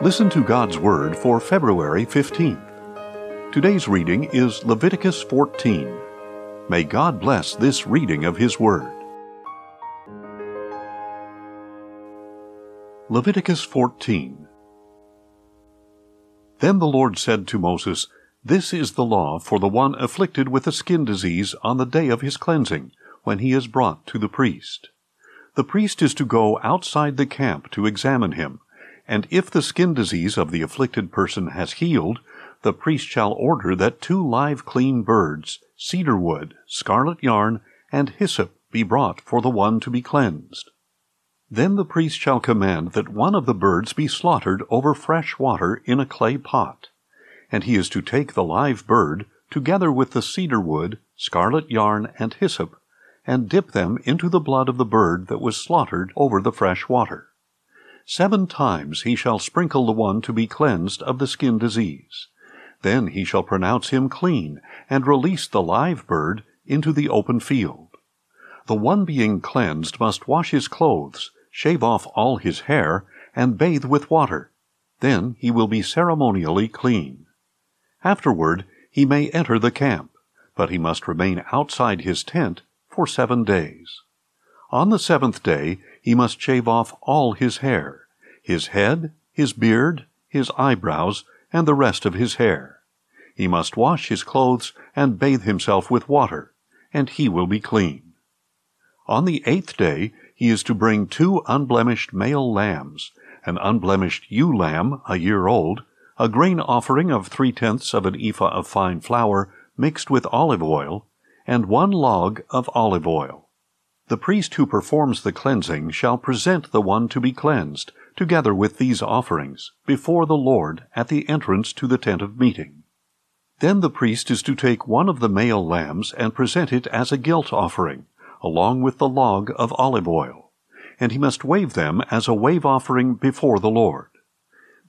Listen to God's Word for February 15th. Today's reading is Leviticus 14. May God bless this reading of His Word. Leviticus 14. Then the Lord said to Moses, This is the law for the one afflicted with a skin disease on the day of his cleansing, when he is brought to the priest. The priest is to go outside the camp to examine him and if the skin disease of the afflicted person has healed, the priest shall order that two live clean birds, cedar wood, scarlet yarn, and hyssop be brought for the one to be cleansed. Then the priest shall command that one of the birds be slaughtered over fresh water in a clay pot. And he is to take the live bird, together with the cedar wood, scarlet yarn, and hyssop, and dip them into the blood of the bird that was slaughtered over the fresh water. Seven times he shall sprinkle the one to be cleansed of the skin disease. Then he shall pronounce him clean, and release the live bird into the open field. The one being cleansed must wash his clothes, shave off all his hair, and bathe with water. Then he will be ceremonially clean. Afterward he may enter the camp, but he must remain outside his tent for seven days. On the seventh day he must shave off all his hair, his head, his beard, his eyebrows, and the rest of his hair. He must wash his clothes and bathe himself with water, and he will be clean. On the eighth day he is to bring two unblemished male lambs, an unblemished ewe lamb a year old, a grain offering of three tenths of an ephah of fine flour mixed with olive oil, and one log of olive oil. The priest who performs the cleansing shall present the one to be cleansed, together with these offerings, before the Lord at the entrance to the tent of meeting. Then the priest is to take one of the male lambs and present it as a guilt offering, along with the log of olive oil, and he must wave them as a wave offering before the Lord.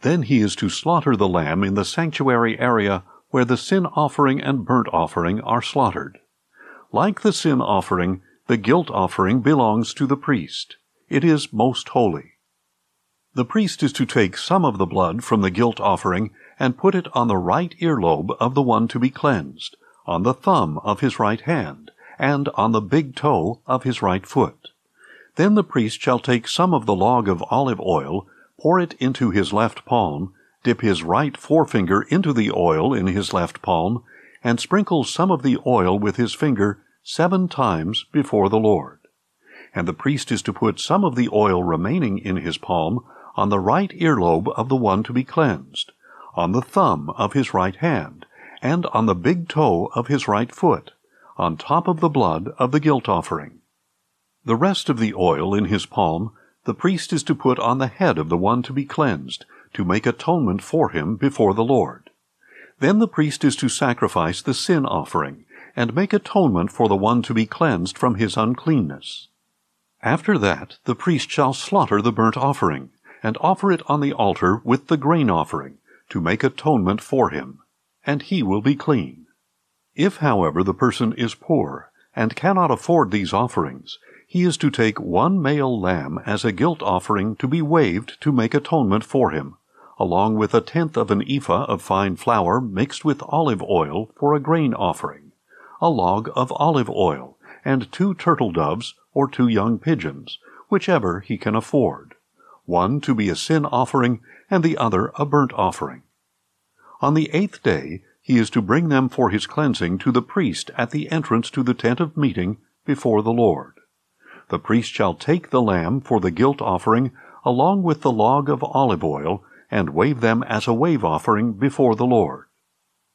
Then he is to slaughter the lamb in the sanctuary area where the sin offering and burnt offering are slaughtered. Like the sin offering, the guilt offering belongs to the priest. It is most holy. The priest is to take some of the blood from the guilt offering and put it on the right earlobe of the one to be cleansed, on the thumb of his right hand, and on the big toe of his right foot. Then the priest shall take some of the log of olive oil, pour it into his left palm, dip his right forefinger into the oil in his left palm, and sprinkle some of the oil with his finger seven times before the Lord. And the priest is to put some of the oil remaining in his palm on the right earlobe of the one to be cleansed, on the thumb of his right hand, and on the big toe of his right foot, on top of the blood of the guilt offering. The rest of the oil in his palm the priest is to put on the head of the one to be cleansed, to make atonement for him before the Lord. Then the priest is to sacrifice the sin offering, and make atonement for the one to be cleansed from his uncleanness. After that, the priest shall slaughter the burnt offering, and offer it on the altar with the grain offering, to make atonement for him, and he will be clean. If, however, the person is poor, and cannot afford these offerings, he is to take one male lamb as a guilt offering to be waved to make atonement for him, along with a tenth of an ephah of fine flour mixed with olive oil for a grain offering a log of olive oil, and two turtle doves or two young pigeons, whichever he can afford, one to be a sin offering and the other a burnt offering. On the eighth day he is to bring them for his cleansing to the priest at the entrance to the tent of meeting before the Lord. The priest shall take the lamb for the guilt offering along with the log of olive oil and wave them as a wave offering before the Lord.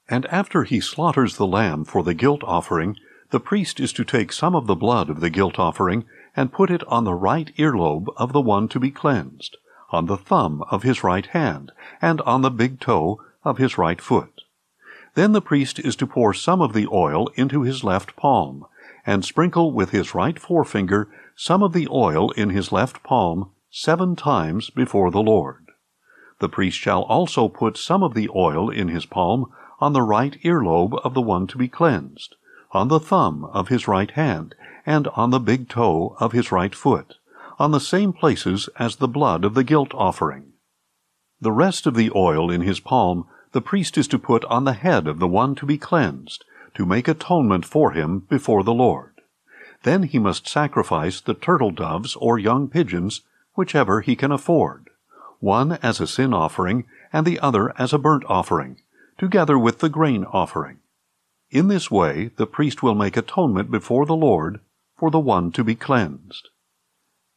And after he slaughters the lamb for the guilt offering, the priest is to take some of the blood of the guilt offering and put it on the right earlobe of the one to be cleansed, on the thumb of his right hand, and on the big toe of his right foot. Then the priest is to pour some of the oil into his left palm, and sprinkle with his right forefinger some of the oil in his left palm seven times before the Lord. The priest shall also put some of the oil in his palm on the right earlobe of the one to be cleansed, on the thumb of his right hand, and on the big toe of his right foot, on the same places as the blood of the guilt offering. The rest of the oil in his palm the priest is to put on the head of the one to be cleansed, to make atonement for him before the Lord. Then he must sacrifice the turtle doves or young pigeons, whichever he can afford, one as a sin offering and the other as a burnt offering, together with the grain offering. In this way the priest will make atonement before the Lord for the one to be cleansed.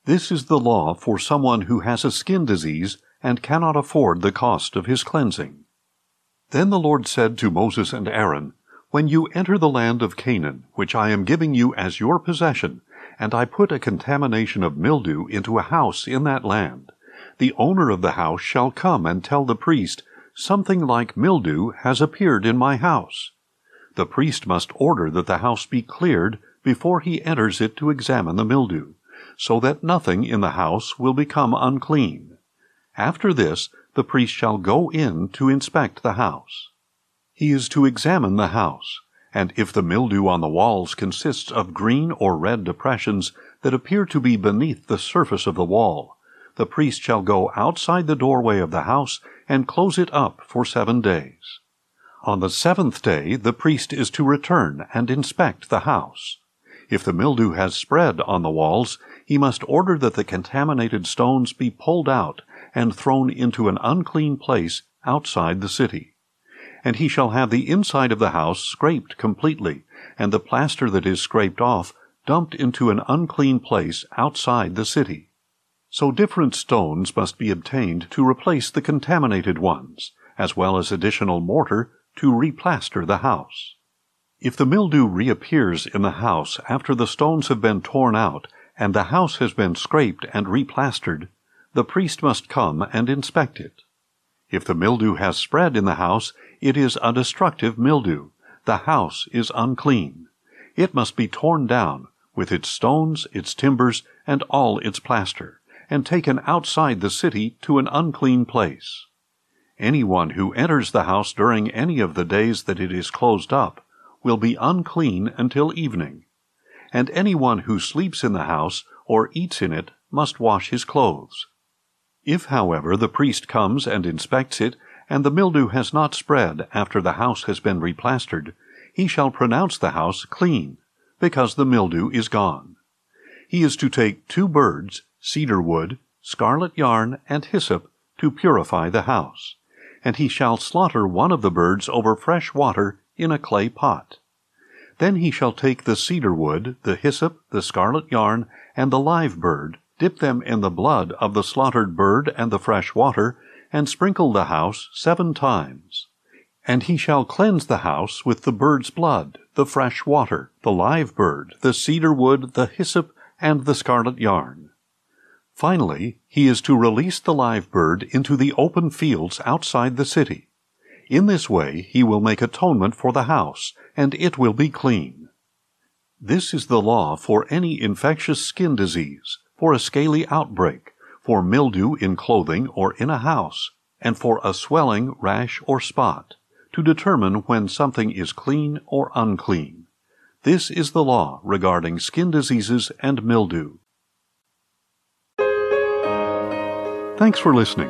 This is the law for someone who has a skin disease and cannot afford the cost of his cleansing. Then the Lord said to Moses and Aaron, When you enter the land of Canaan, which I am giving you as your possession, and I put a contamination of mildew into a house in that land, the owner of the house shall come and tell the priest, Something like mildew has appeared in my house. The priest must order that the house be cleared before he enters it to examine the mildew, so that nothing in the house will become unclean. After this, the priest shall go in to inspect the house. He is to examine the house, and if the mildew on the walls consists of green or red depressions that appear to be beneath the surface of the wall, the priest shall go outside the doorway of the house and close it up for seven days. On the seventh day the priest is to return and inspect the house. If the mildew has spread on the walls, he must order that the contaminated stones be pulled out and thrown into an unclean place outside the city. And he shall have the inside of the house scraped completely, and the plaster that is scraped off dumped into an unclean place outside the city. So different stones must be obtained to replace the contaminated ones, as well as additional mortar to replaster the house. If the mildew reappears in the house after the stones have been torn out and the house has been scraped and replastered, the priest must come and inspect it. If the mildew has spread in the house, it is a destructive mildew. The house is unclean. It must be torn down, with its stones, its timbers, and all its plaster, and taken outside the city to an unclean place. Anyone who enters the house during any of the days that it is closed up will be unclean until evening. And anyone who sleeps in the house or eats in it must wash his clothes. If, however, the priest comes and inspects it, and the mildew has not spread after the house has been replastered, he shall pronounce the house clean, because the mildew is gone. He is to take two birds, cedar wood, scarlet yarn, and hyssop, to purify the house. And he shall slaughter one of the birds over fresh water in a clay pot. Then he shall take the cedar wood, the hyssop, the scarlet yarn, and the live bird, dip them in the blood of the slaughtered bird and the fresh water, and sprinkle the house seven times. And he shall cleanse the house with the bird's blood, the fresh water, the live bird, the cedar wood, the hyssop, and the scarlet yarn. Finally, he is to release the live bird into the open fields outside the city. In this way he will make atonement for the house, and it will be clean. This is the law for any infectious skin disease, for a scaly outbreak, for mildew in clothing or in a house, and for a swelling, rash, or spot, to determine when something is clean or unclean. This is the law regarding skin diseases and mildew. Thanks for listening,